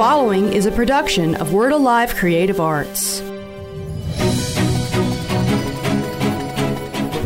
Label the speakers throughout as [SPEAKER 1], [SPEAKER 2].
[SPEAKER 1] following is a production of Word Alive Creative Arts.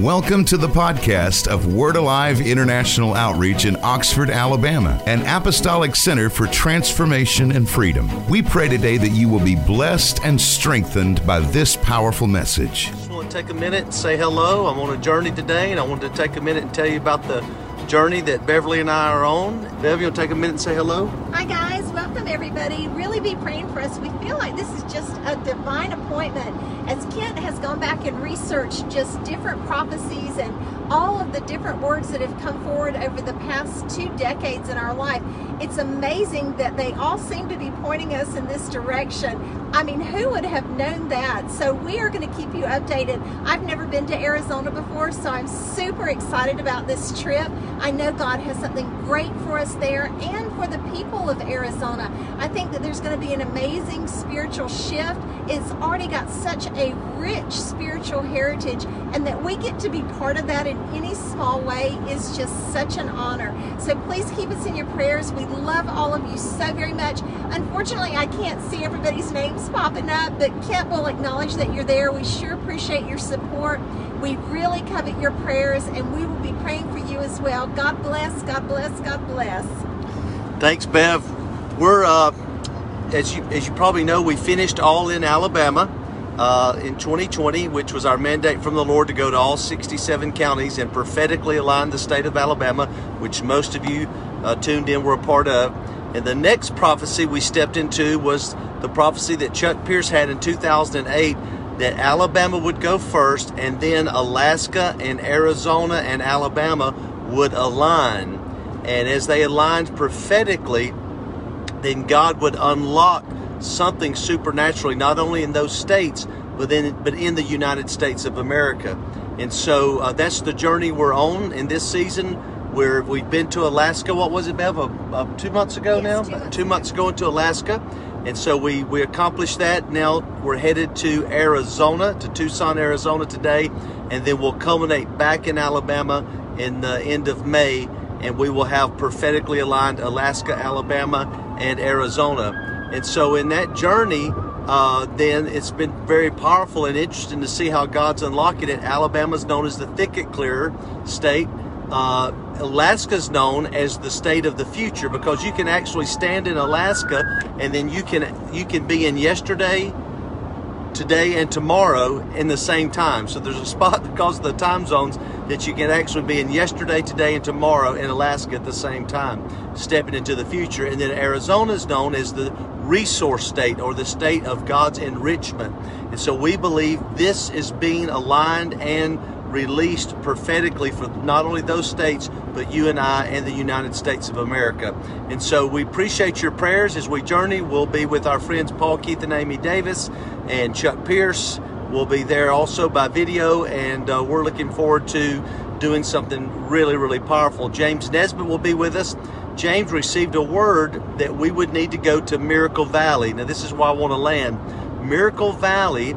[SPEAKER 2] Welcome to the podcast of Word Alive International Outreach in Oxford, Alabama, an apostolic center for transformation and freedom. We pray today that you will be blessed and strengthened by this powerful message.
[SPEAKER 3] I just want to take a minute and say hello. I'm on a journey today, and I wanted to take a minute and tell you about the journey that Beverly and I are on. Bev, you want to take a minute and say hello?
[SPEAKER 4] Hi, guys. Welcome, everybody. Really be praying for us. We feel like this is just a divine appointment as Kent has gone back and researched just different prophecies and all of the different words that have come forward over the past two decades in our life. It's amazing that they all seem to be pointing us in this direction. I mean, who would have known that? So, we are going to keep you updated. I've never been to Arizona before, so I'm super excited about this trip. I know God has something great for us there and for the people of Arizona. I think that there's going to be an amazing spiritual shift. It's already got such a rich spiritual heritage, and that we get to be part of that in any small way is just such an honor. So please keep us in your prayers. We love all of you so very much. Unfortunately, I can't see everybody's names popping up, but Kent will acknowledge that you're there. We sure appreciate your support. We really covet your prayers, and we will be praying for you as well. God bless, God bless, God bless.
[SPEAKER 3] Thanks, Bev. We're, uh, as you as you probably know, we finished all in Alabama uh, in 2020, which was our mandate from the Lord to go to all 67 counties and prophetically align the state of Alabama, which most of you uh, tuned in were a part of. And the next prophecy we stepped into was the prophecy that Chuck Pierce had in 2008 that Alabama would go first, and then Alaska and Arizona and Alabama would align. And as they aligned prophetically, then God would unlock something supernaturally, not only in those states, but in, but in the United States of America. And so uh, that's the journey we're on in this season. Where we've been to Alaska. What was it, Bev? Uh, uh, two months ago
[SPEAKER 4] Yes,
[SPEAKER 3] now.
[SPEAKER 4] two months
[SPEAKER 3] two months ago into Alaska, and so we we accomplished that. Now we're headed to Arizona, to Tucson, Arizona today, and then we'll culminate back in Alabama in the end of May, and we will have prophetically aligned Alaska, Alabama, and Arizona. And so in that journey, uh, then it's been very powerful and interesting to see how God's unlocking it. Alabama's known as the thicket clearer state. Uh, is known as the state of the future because you can actually stand in Alaska and then you can you can be in yesterday, today, and tomorrow in the same time. So there's a spot because of the time zones that you can actually be in yesterday, today, and tomorrow in Alaska at the same time, stepping into the future. And then Arizona is known as the resource state or the state of God's enrichment. And so we believe this is being aligned and released prophetically for not only those states, but you and I and the United States of America. And so we appreciate your prayers as we journey. We'll be with our friends Paul Keith and Amy Davis and Chuck Pierce. We'll be there also by video, and uh, we're looking forward to doing something really, really powerful. James Nesbitt will be with us. James received a word that we would need to go to Miracle Valley. Now, this is where I want to land. Miracle Valley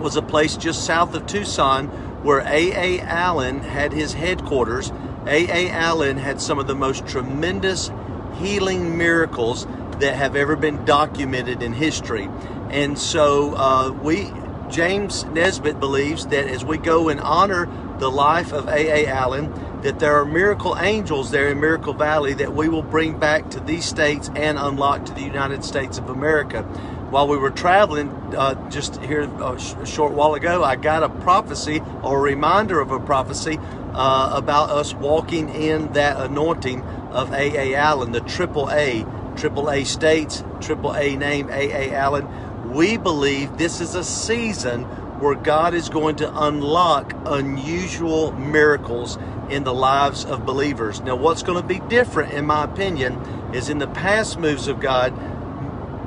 [SPEAKER 3] was a place just south of Tucson where A.A. Allen had his headquarters. A.A. Allen had some of the most tremendous healing miracles that have ever been documented in history. And so uh, we, James Nesbitt believes that as we go and honor the life of A.A. Allen, that there are miracle angels there in Miracle Valley that we will bring back to these states and unlock to the United States of America. While we were traveling uh, just here a, sh- a short while ago, I got a prophecy or a reminder of a prophecy uh, about us walking in that anointing of A.A. Allen, the triple A, triple A states, triple A name, A.A. Allen. We believe this is a season where God is going to unlock unusual miracles in the lives of believers. Now, what's going to be different, in my opinion, is in the past moves of God,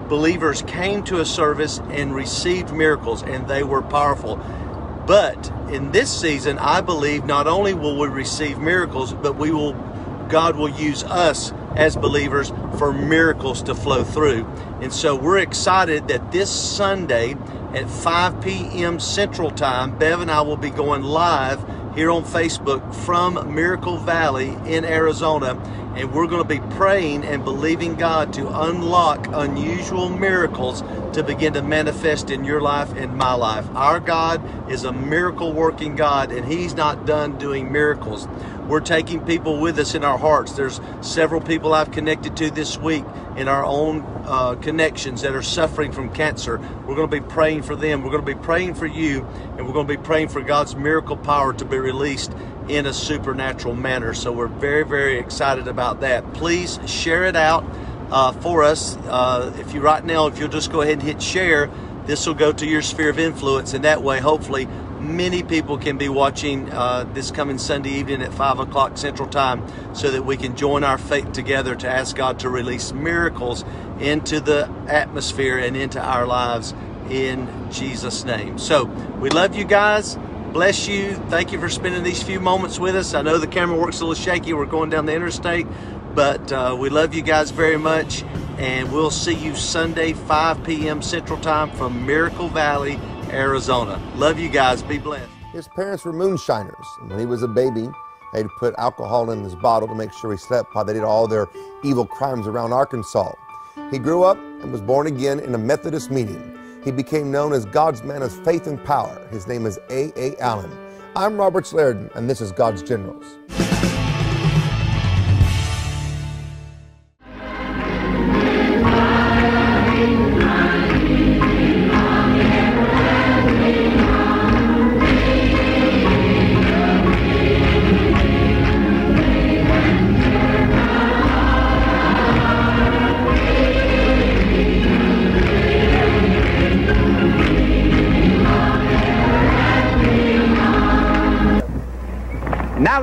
[SPEAKER 3] believers came to a service and received miracles, and they were powerful. But in this season, I believe not only will we receive miracles, but we will God will use us as believers for miracles to flow through. And so we're excited that this Sunday at 5 p.m. Central Time, Bev and I will be going live here on Facebook from Miracle Valley in Arizona. And we're going to be praying and believing God to unlock unusual miracles to begin to manifest in your life and my life. Our God is a miracle working God, and He's not done doing miracles. We're taking people with us in our hearts. There's several people I've connected to this week in our own uh, connections that are suffering from cancer. We're going to be praying for them. We're going to be praying for you, and we're going to be praying for God's miracle power to be released in a supernatural manner. So we're very, very excited about that. Please share it out uh, for us. Uh, if you right now, if you'll just go ahead and hit share, this will go to your sphere of influence, and that way, hopefully, many people can be watching uh, this coming Sunday evening at 5 o'clock Central Time so that we can join our faith together to ask God to release miracles into the atmosphere and into our lives in Jesus' name. So we love you guys. Bless you. Thank you for spending these few moments with us. I know the camera works a little shaky. We're going down the interstate, but uh, we love you guys very much. And we'll see you Sunday, 5 p.m. Central Time from Miracle Valley Arizona. Love you guys. Be blessed.
[SPEAKER 5] His parents were moonshiners. When he was a baby, they'd put alcohol in his bottle to make sure he slept while they did all their evil crimes around Arkansas. He grew up and was born again in a Methodist meeting. He became known as God's man of faith and power. His name is A. A. Allen. I'm Roberts Liardon, and this is God's Generals.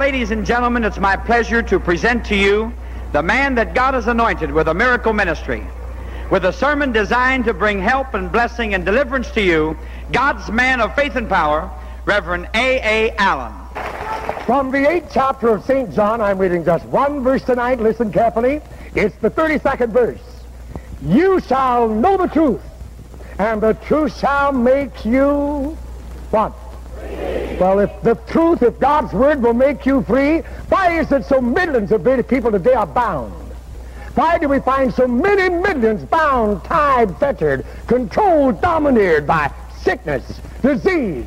[SPEAKER 6] Ladies and gentlemen, it's my pleasure to present to you the man that God has anointed with a miracle ministry, with a sermon designed to bring help and blessing and deliverance to you, God's man of faith and power, Reverend A. A. Allen.
[SPEAKER 7] From the eighth chapter of St. John, I'm reading just one verse tonight. Listen carefully. It's the 32nd verse. You shall know the truth, and the truth shall make you what? Well, if the truth, if God's word will make you free, why is it so millions of people today are bound? Why do we find so many millions bound, tied, fettered, controlled, domineered by sickness, disease,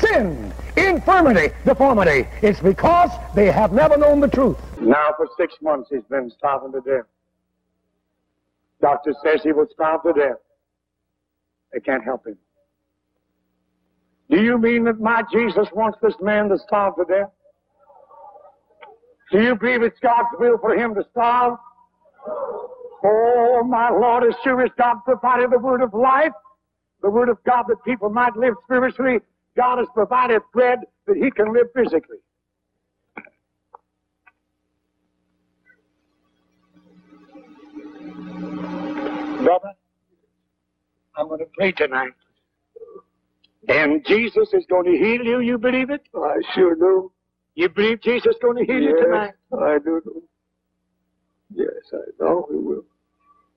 [SPEAKER 7] sin, infirmity, deformity? It's because they have never known the truth.
[SPEAKER 8] Now for six months he's been starving to death. Doctor says he will starve to death. They can't help him. Do you mean that my Jesus wants this man to starve to death? Do you believe it's God's will for him to starve? Oh, my Lord, as sure as God provided the word of life, the word of God that people might live spiritually, God has provided bread that he can live physically. Brother, I'm going to pray tonight. And Jesus is going to heal you. You believe it?
[SPEAKER 9] I sure do.
[SPEAKER 8] You believe Jesus is going to heal
[SPEAKER 9] yes,
[SPEAKER 8] you tonight?
[SPEAKER 9] I do. Yes, I know he will.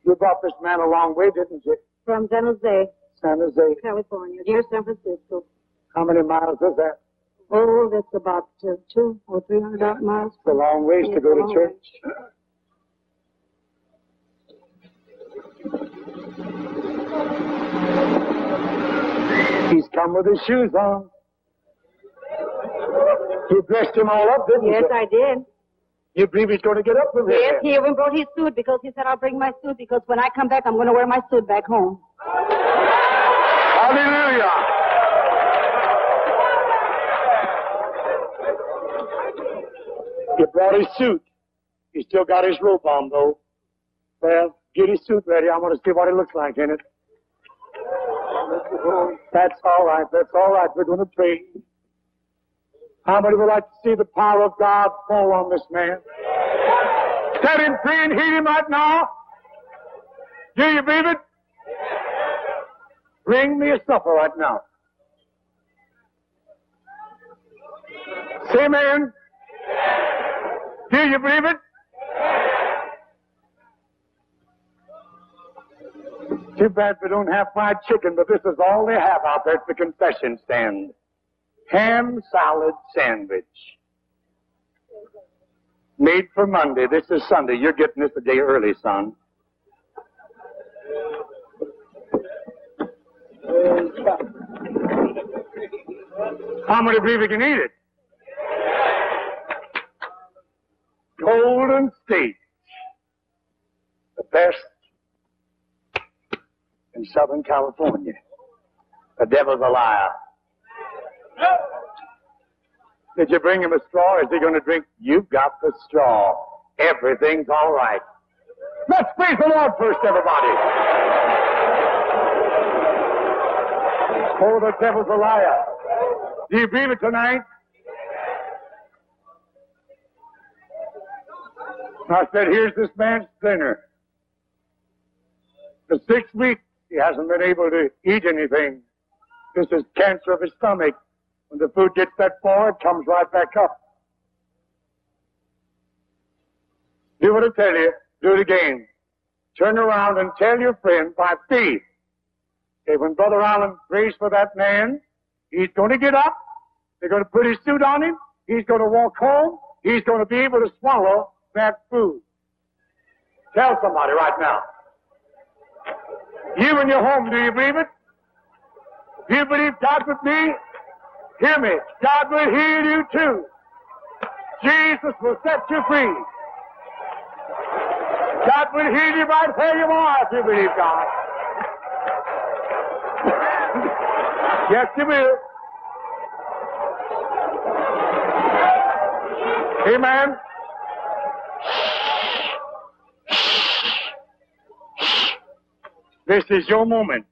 [SPEAKER 8] You brought this man a long way, didn't you?
[SPEAKER 10] From San Jose,
[SPEAKER 8] San Jose.
[SPEAKER 10] California, near San Francisco.
[SPEAKER 8] How many miles is that?
[SPEAKER 10] Oh, that's about uh, two or three hundred miles.
[SPEAKER 8] It's a long ways
[SPEAKER 10] Yes,
[SPEAKER 8] to go to church. He's come with his shoes on. You dressed him all up, didn't
[SPEAKER 10] Yes,
[SPEAKER 8] you?
[SPEAKER 10] Yes, I did.
[SPEAKER 8] You believe he's going to get up from
[SPEAKER 10] Yes,
[SPEAKER 8] here?
[SPEAKER 10] he even brought his suit because he said, I'll bring my suit because when I come back, I'm going to wear my suit back home.
[SPEAKER 8] Hallelujah. He brought his suit. He still got his robe on, though. Well, get his suit ready. I want to see what it looks like in it. That's all right. That's all right. We're going to pray. How many would like to see the power of God fall on this man? Set him free and heal him right now. Do you believe it? Bring me a supper right now. Say amen. Do you believe it? Too bad we don't have fried chicken, but this is all they have out there at the concession stand. Ham salad sandwich. Made for Monday. This is Sunday. You're getting this a day early, son. How many believe you can eat it? Golden State. The best in Southern California. The devil's a liar. Did you bring him a straw? Is he going to drink? You've got the straw. Everything's all right. Let's praise the Lord first, everybody. Oh, the devil's a liar. Do you believe it tonight? I said, here's this man's dinner. For six weeks, he hasn't been able to eat anything. This is cancer of his stomach. When the food gets that far, it comes right back up. Do what I tell you. Do it again. Turn around and tell your friend by faith. Okay, when Brother Allen prays for that man, he's going to get up. They're going to put his suit on him. He's going to walk home. He's going to be able to swallow that food. Tell somebody right now. You in your home, do you believe it? Do you believe God with me? Hear me. God will heal you too. Jesus will set you free. God will heal you right where you are if you believe God. yes, you will. Amen. This is your moment.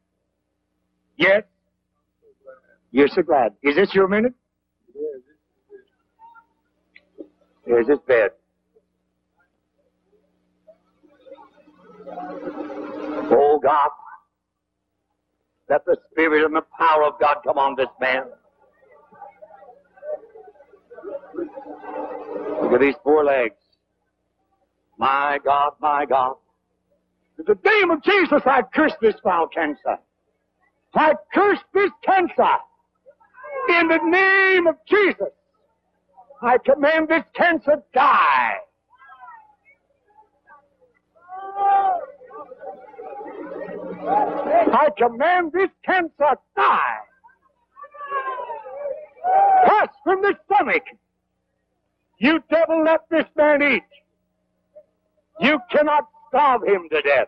[SPEAKER 8] Yes? You're so glad. Is this your minute? Here's his bed. Oh God, let the Spirit and the power of God come on this man. Look at these four legs. My God, my God. In the name of Jesus, I curse this foul cancer. I curse this cancer. In the name of Jesus, I command this cancer die. I command this cancer die. Pass from the stomach. You devil, let this man eat. You cannot starve him to death.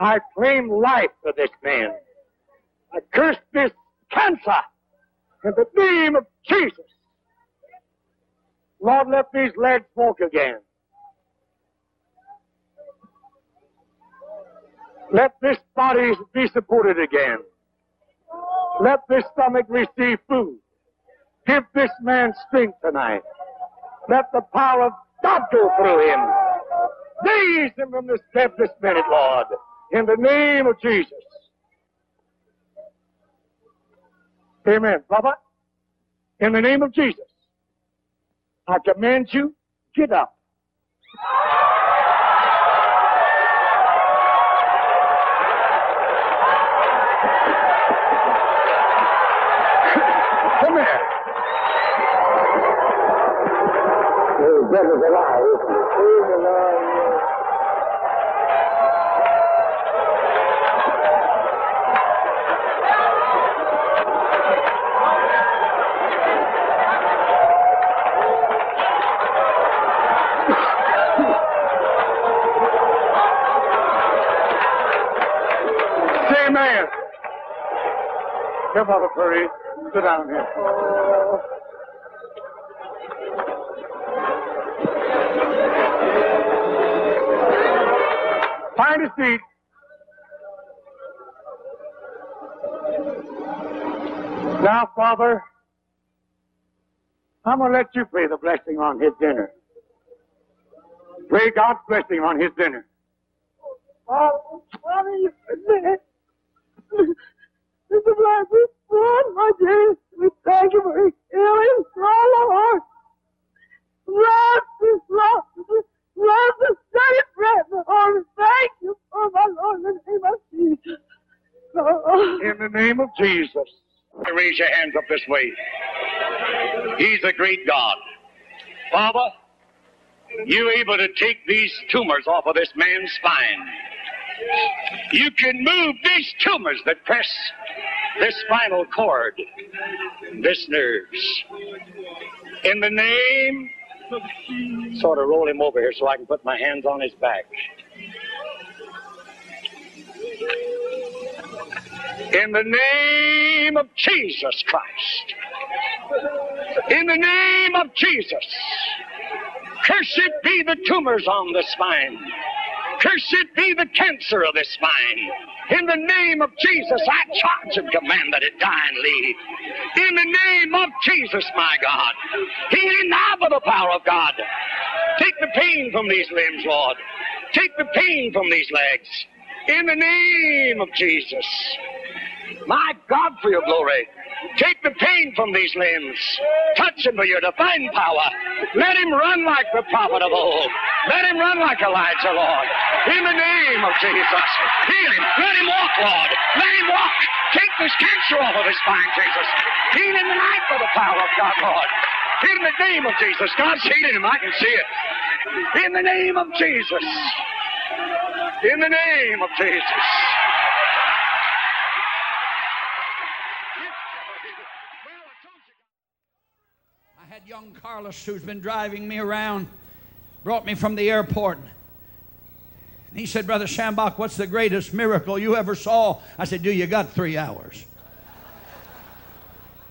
[SPEAKER 8] I claim life for this man. I curse this cancer in the name of Jesus. Lord, let these legs walk again. Let this body be supported again. Let this stomach receive food. Give this man strength tonight. Let the power of God go through him. Raise him from this death this minute, Lord, in the name of Jesus. Amen. Brother, in the name of Jesus, I command you, get up. Come here. The devil's alive, Here, Brother Curry. Sit down here. Find a seat. Now, Father, I'm going to let you pray the blessing on his dinner. Pray God's blessing on his dinner.
[SPEAKER 11] Oh, Mommy, Mr. Blackie, Lord, my Jesus, we thank you for healing all Lord, this Lord, Lord, the steady bread, Lord, thank you for my Lord, in the name of Jesus.
[SPEAKER 8] In the name of Jesus. Raise your hands up this way. He's a great God. Father, you able to take these tumors off of this man's spine. You can move these tumors that press this spinal cord, this nerves. In the name, sort of roll him over here so I can put my hands on his back. In the name of Jesus Christ. In the name of Jesus. Cursed be the tumors on the spine. Cursed be the cancer of the spine. In the name of Jesus, I charge and command that it die and leave. In the name of Jesus, my God. Healing now by the power of God. Take the pain from these limbs, Lord. Take the pain from these legs. In the name of Jesus. My God, for your glory. Take the pain from these limbs. Touch him with your divine power. Let him run like the prophet of old. Let him run like Elijah, Lord. In the name of Jesus. Heal him. Let him walk, Lord. Let him walk. Take this cancer off of his spine, Jesus. Heal him tonight by the power of God, Lord. In the name of Jesus. God's healing him. I can see it. In the name of Jesus. In the name of Jesus.
[SPEAKER 12] Young Carlos who's been driving me around, brought me from the airport. And he said, Brother Schambach, what's the greatest miracle you ever saw? I said, Do you got three hours?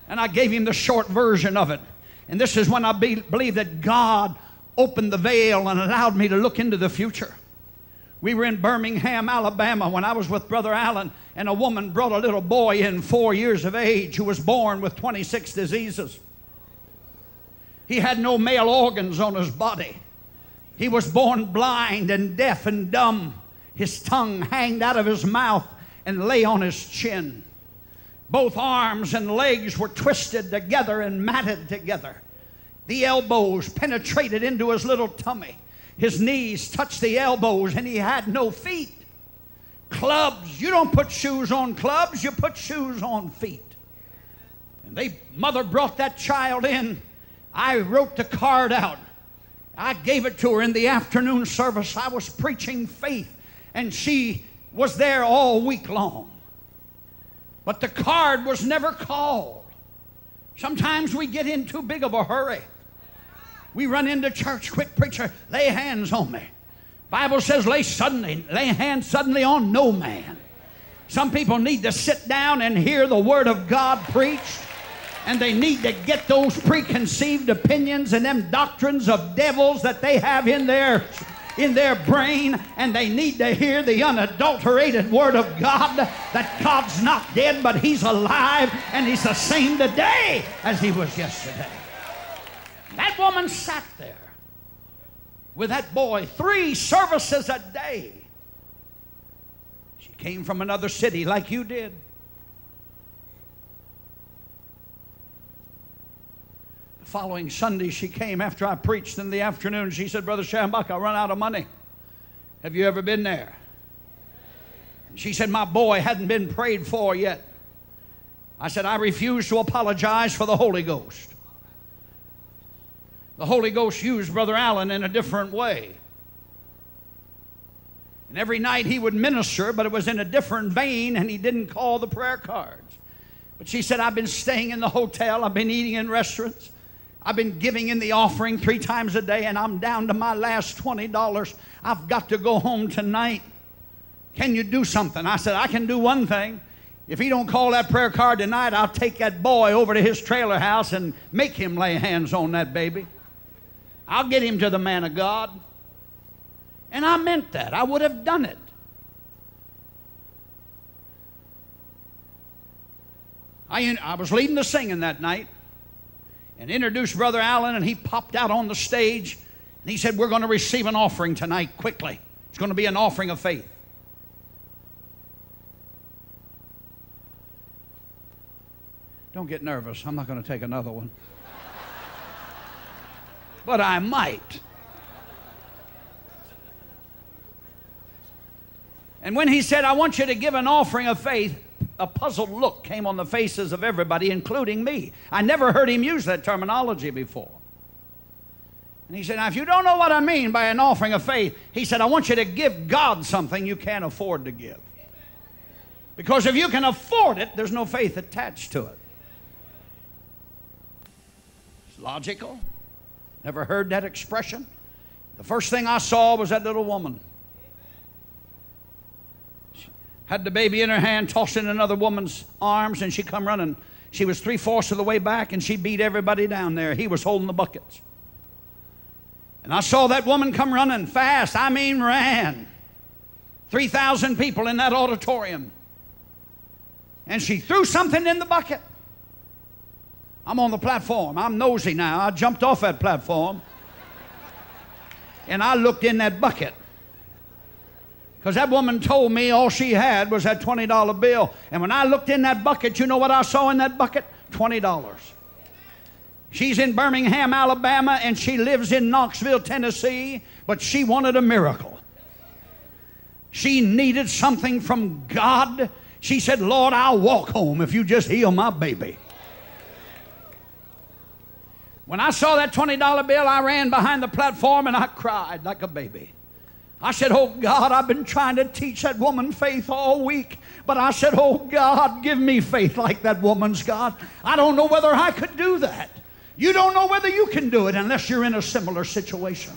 [SPEAKER 12] And I gave him the short version of it. And this is when I be, believe that God opened the veil and allowed me to look into the future. We were in Birmingham, Alabama, when I was with Brother Allen, and a woman brought a little boy in, four years of age, who was born with 26 diseases. He had no male organs on his body. He was born blind and deaf and dumb. His tongue hanged out of his mouth and lay on his chin. Both arms and legs were twisted together and matted together. The elbows penetrated into his little tummy. His knees touched the elbows, and he had no feet. Clubs, you don't put shoes on clubs, you put shoes on feet. And they mother brought that child in. I wrote the card out. I gave it to her in the afternoon service. I was preaching faith, and she was there all week long. But the card was never called. Sometimes we get in too big of a hurry. We run into church, quick preacher, lay hands on me. Bible says lay suddenly, lay hands suddenly on no man. Some people need to sit down and hear the word of God preached. And they need to get those preconceived opinions and them doctrines of devils that they have in their in their brain and they need to hear the unadulterated word of God that God's not dead but he's alive and he's the same today as he was yesterday. That woman sat there with that boy three services a day. She came from another city like you did. Following Sunday, she came after I preached in the afternoon. She said, Brother Schambach, I run out of money. Have you ever been there? She said, My boy hadn't been prayed for yet. I said, I refuse to apologize for the Holy Ghost. The Holy Ghost used Brother Allen in a different way. And every night he would minister, but it was in a different vein, and he didn't call the prayer cards. But she said, I've been staying in the hotel, I've been eating in restaurants, I've been giving in the offering three times a day, and I'm down to my last $20. I've got to go home tonight. Can you do something? I said, I can do one thing. If he don't call that prayer card tonight, I'll take that boy over to his trailer house and make him lay hands on that baby. I'll get him to the man of God. And I meant that. I would have done it. I, I was leading the singing that night and introduced Brother Allen, and he popped out on the stage and he said, We're going to receive an offering tonight quickly. It's going to be an offering of faith. Don't get nervous. I'm not going to take another one but I might. And when he said, I want you to give an offering of faith, a puzzled look came on the faces of everybody, including me. I never heard him use that terminology before. And he said, Now, if you don't know what I mean by an offering of faith, he said, I want you to give God something you can't afford to give. Because if you can afford it, there's no faith attached to it. It's logical. Never heard that expression. The first thing I saw was that little woman. Had the baby in her hand, tossed in another woman's arms, and she come running. She was three fourths of the way back, and she beat everybody down there. He was holding the buckets. And I saw that woman come running fast. I mean, ran. 3,000 people in that auditorium. And she threw something in the bucket. I'm on the platform. I'm nosy now. I jumped off that platform. And I looked in that bucket. Because that woman told me all she had was that $20 bill. And when I looked in that bucket, you know what I saw in that bucket? $20. She's in Birmingham, Alabama, and she lives in Knoxville, Tennessee, but she wanted a miracle. She needed something from God. She said, Lord, I'll walk home if you just heal my baby. When I saw that $20 bill, I ran behind the platform and I cried like a baby. I said, Oh God, I've been trying to teach that woman faith all week. But I said, Oh God, give me faith like that woman's God. I don't know whether I could do that. You don't know whether you can do it unless you're in a similar situation.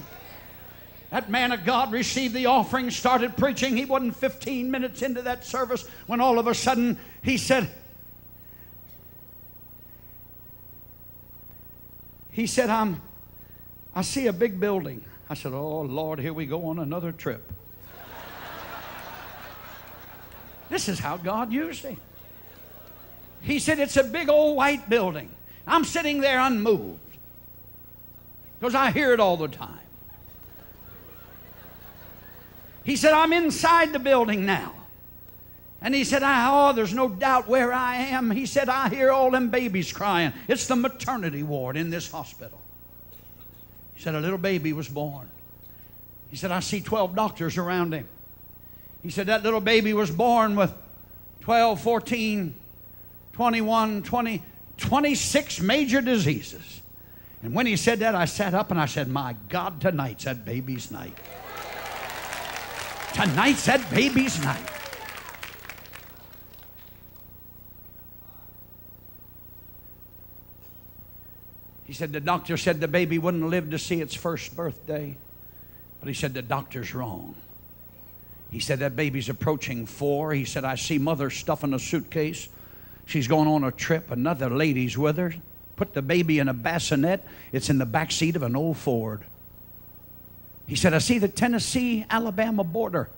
[SPEAKER 12] That man of God received the offering, started preaching. He wasn't 15 minutes into that service when all of a sudden he said, He said, I'm, I see a big building. I said, Oh Lord, here we go on another trip. this is how God used him. He said, It's a big old white building. I'm sitting there unmoved because I hear it all the time. He said, I'm inside the building now. And he said, Oh, there's no doubt where I am. He said, I hear all them babies crying. It's the maternity ward in this hospital. He said, A little baby was born. He said, I see 12 doctors around him. He said, That little baby was born with 12, 14, 21, 20, 26 major diseases. And when he said that, I sat up and I said, My God, tonight's that baby's night. Tonight's that baby's night. He said the doctor said the baby wouldn't live to see its first birthday. But he said the doctor's wrong. He said that baby's approaching four. He said, I see mother stuffing a suitcase. She's going on a trip. Another lady's with her. Put the baby in a bassinet. It's in the back seat of an old Ford. He said, I see the Tennessee Alabama border.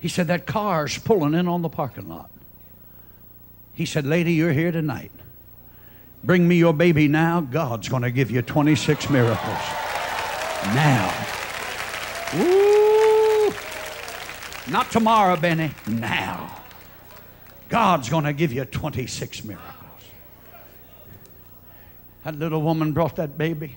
[SPEAKER 12] He said, that car's pulling in on the parking lot. He said, Lady, you're here tonight. Bring me your baby now. God's going to give you 26 miracles. Now. Woo! Not tomorrow, Benny. Now. God's going to give you 26 miracles. That little woman brought that baby,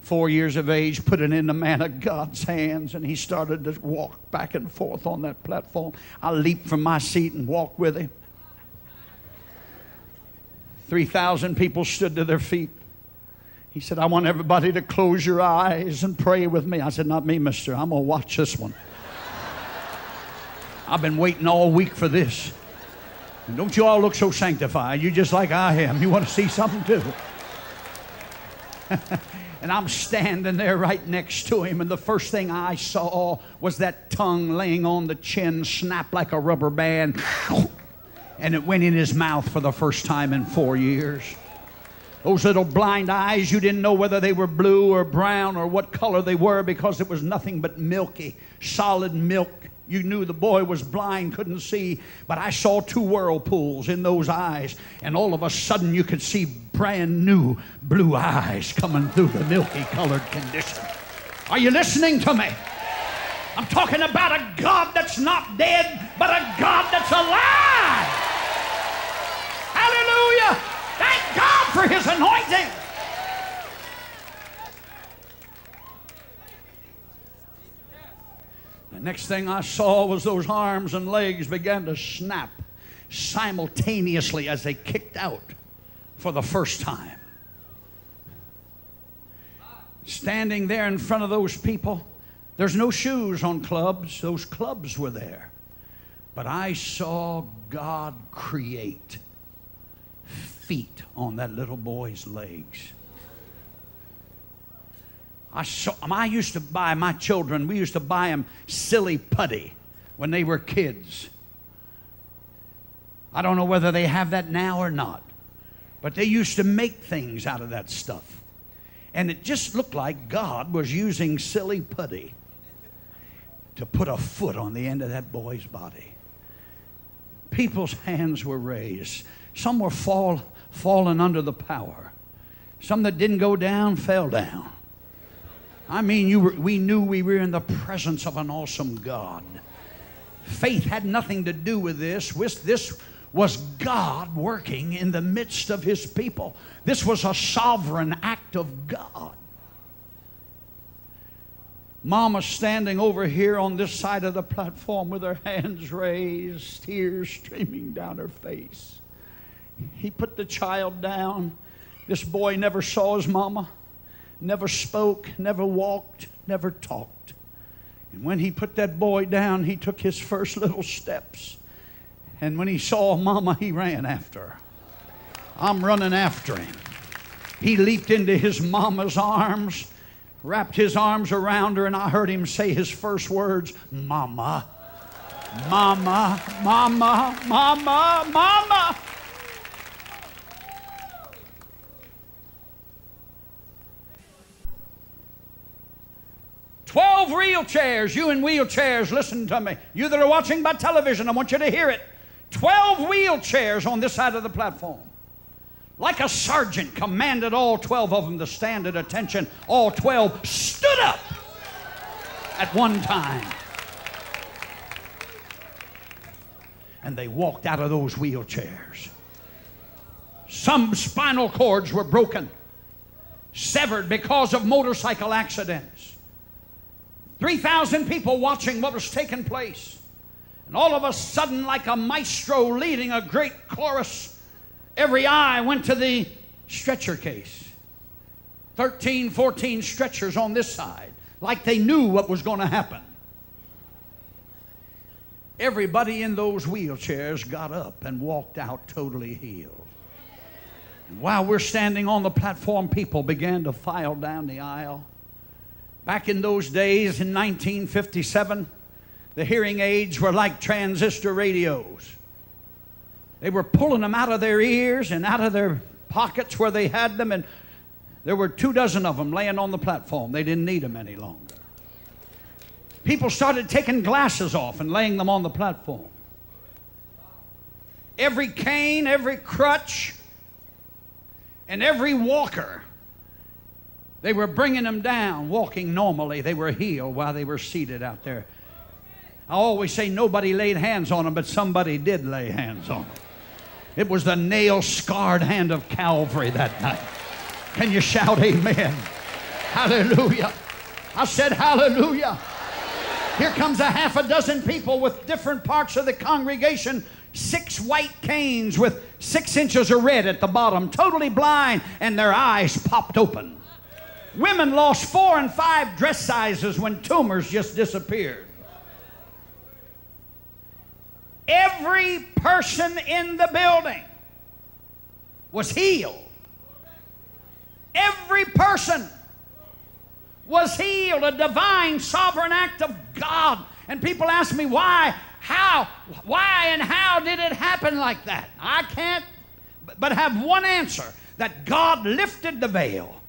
[SPEAKER 12] four years of age, put it in the man of God's hands, and he started to walk back and forth on that platform. I leaped from my seat and walked with him. 3,000 people stood to their feet. He said, I want everybody to close your eyes and pray with me. I said, Not me, mister. I'm going to watch this one. I've been waiting all week for this. And don't you all look so sanctified. You're just like I am. You want to see something too. and I'm standing there right next to him, and the first thing I saw was that tongue laying on the chin, snap like a rubber band and it went in his mouth for the first time in four years. Those little blind eyes, you didn't know whether they were blue or brown or what color they were because it was nothing but milky, solid milk. You knew the boy was blind, couldn't see, but I saw two whirlpools in those eyes, and all of a sudden you could see brand new blue eyes coming through the milky colored condition. Are you listening to me? I'm talking about a God that's not dead, but a God that's alive. Hallelujah. Thank God for his anointing. The next thing I saw was those arms and legs began to snap simultaneously as they kicked out for the first time. standing there in front of those people. There's no shoes on clubs, those clubs were there. But I saw God create feet on that little boy's legs. I, saw, I used to buy my children, we used to buy them silly putty when they were kids. I don't know whether they have that now or not, but they used to make things out of that stuff. And it just looked like God was using silly putty to put a foot on the end of that boy's body. People's hands were raised. Some were fall, fallen under the power. Some that didn't go down fell down. I mean, were, we knew we were in the presence of an awesome God. Faith had nothing to do with this. This was God working in the midst of his people. This was a sovereign act of God. Mama standing over here on this side of the platform with her hands raised, tears streaming down her face. He put the child down. This boy never saw his mama, never spoke, never walked, never talked. And when he put that boy down, he took his first little steps. And when he saw mama, he ran after her. I'm running after him. He leaped into his mama's arms wrapped his arms around her, and I heard him say his first words Mama, Mama, Mama, Mama, Mama. Twelve wheelchairs, you in wheelchairs, listen to me. You that are watching by television, I want you to hear it. Twelve wheelchairs on this side of the platform like a sergeant, commanded all 12 of them to stand at attention. All 12 stood up at one time. And they walked out of those wheelchairs. Some spinal cords were broken, severed because of motorcycle accidents. 3,000 people watching what was taking place. And all of a sudden, like a maestro leading a great chorus, Every eye went to the stretcher case. 13, 14 stretchers on this side, like they knew what was going to happen. Everybody in those wheelchairs got up and walked out totally healed. And while we're standing on the platform, people began to file down the aisle. Back in those days, in 1957, the hearing aids were like transistor radios. They were pulling them out of their ears and out of their pockets where they had them, and there were two dozen of them laying on the platform. They didn't need them any longer. People started taking glasses off and laying them on the platform. Every cane, every crutch, and every walker, they were bringing them down, walking normally. They were healed while they were seated out there. I always say nobody laid hands on them, but somebody did lay hands on them. It was the nail scarred hand of Calvary that night. Can you shout amen? Hallelujah. I said hallelujah. Here comes a half a dozen people with different parts of the congregation, six white canes with six inches of red at the bottom, totally blind, and their eyes popped open. Women lost four and five dress sizes when tumors just disappeared. Every person in the building was healed. Every person was healed, a divine sovereign act of God. And people ask me why, how, why, and how did it happen like that? I can't but have one answer that God lifted the veil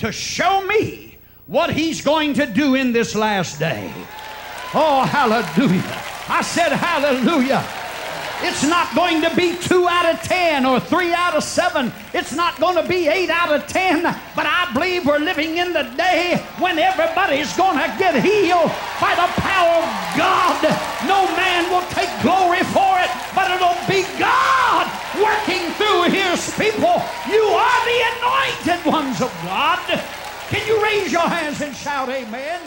[SPEAKER 12] to show me what He's going to do in this last day. Oh, hallelujah. I said, Hallelujah. It's not going to be two out of ten or three out of seven. It's not going to be eight out of ten. But I believe we're living in the day when everybody's going to get healed by the power of God. No man will take glory for it, but it'll be God working through his people. You are the anointed ones of God. Can you raise your hands and shout amen?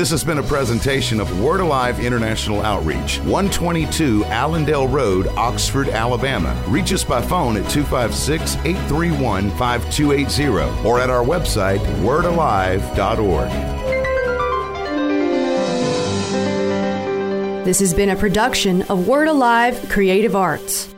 [SPEAKER 2] This has been a presentation of Word Alive International Outreach, 122 Allendale Road, Oxford, Alabama. Reach us by phone at 256 831 5280 or at our website, wordalive.org.
[SPEAKER 1] This has been a production of Word Alive Creative Arts.